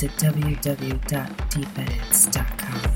visit www.deepedits.com.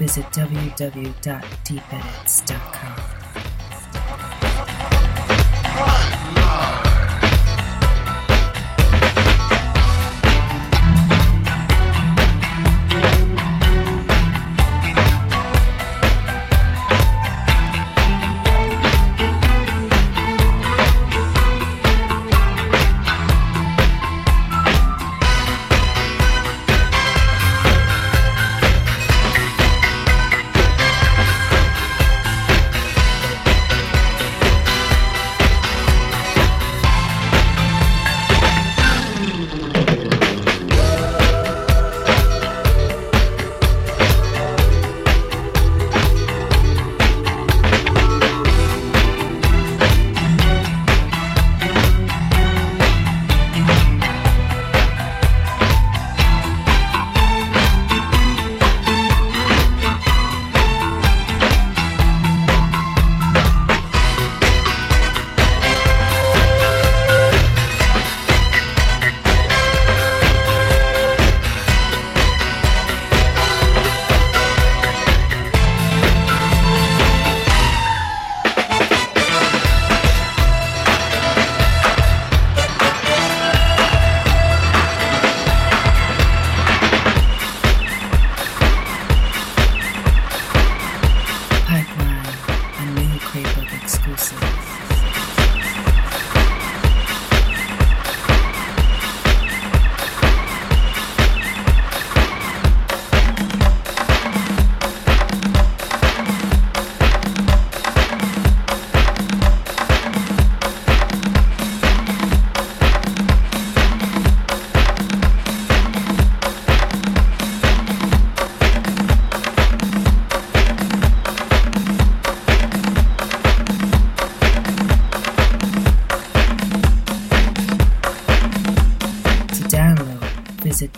visit www.deepedits.com.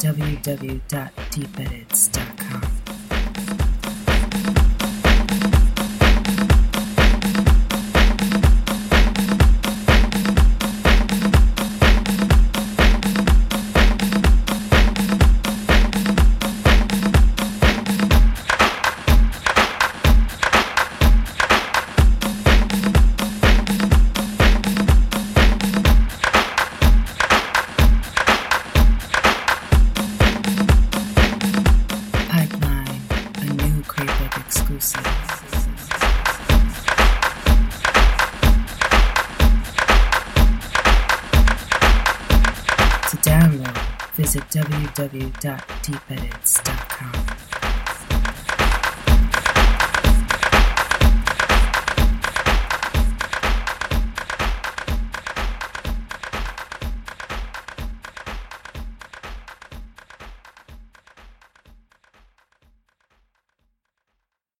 www.deepedits.com. visit www.deepedits.com.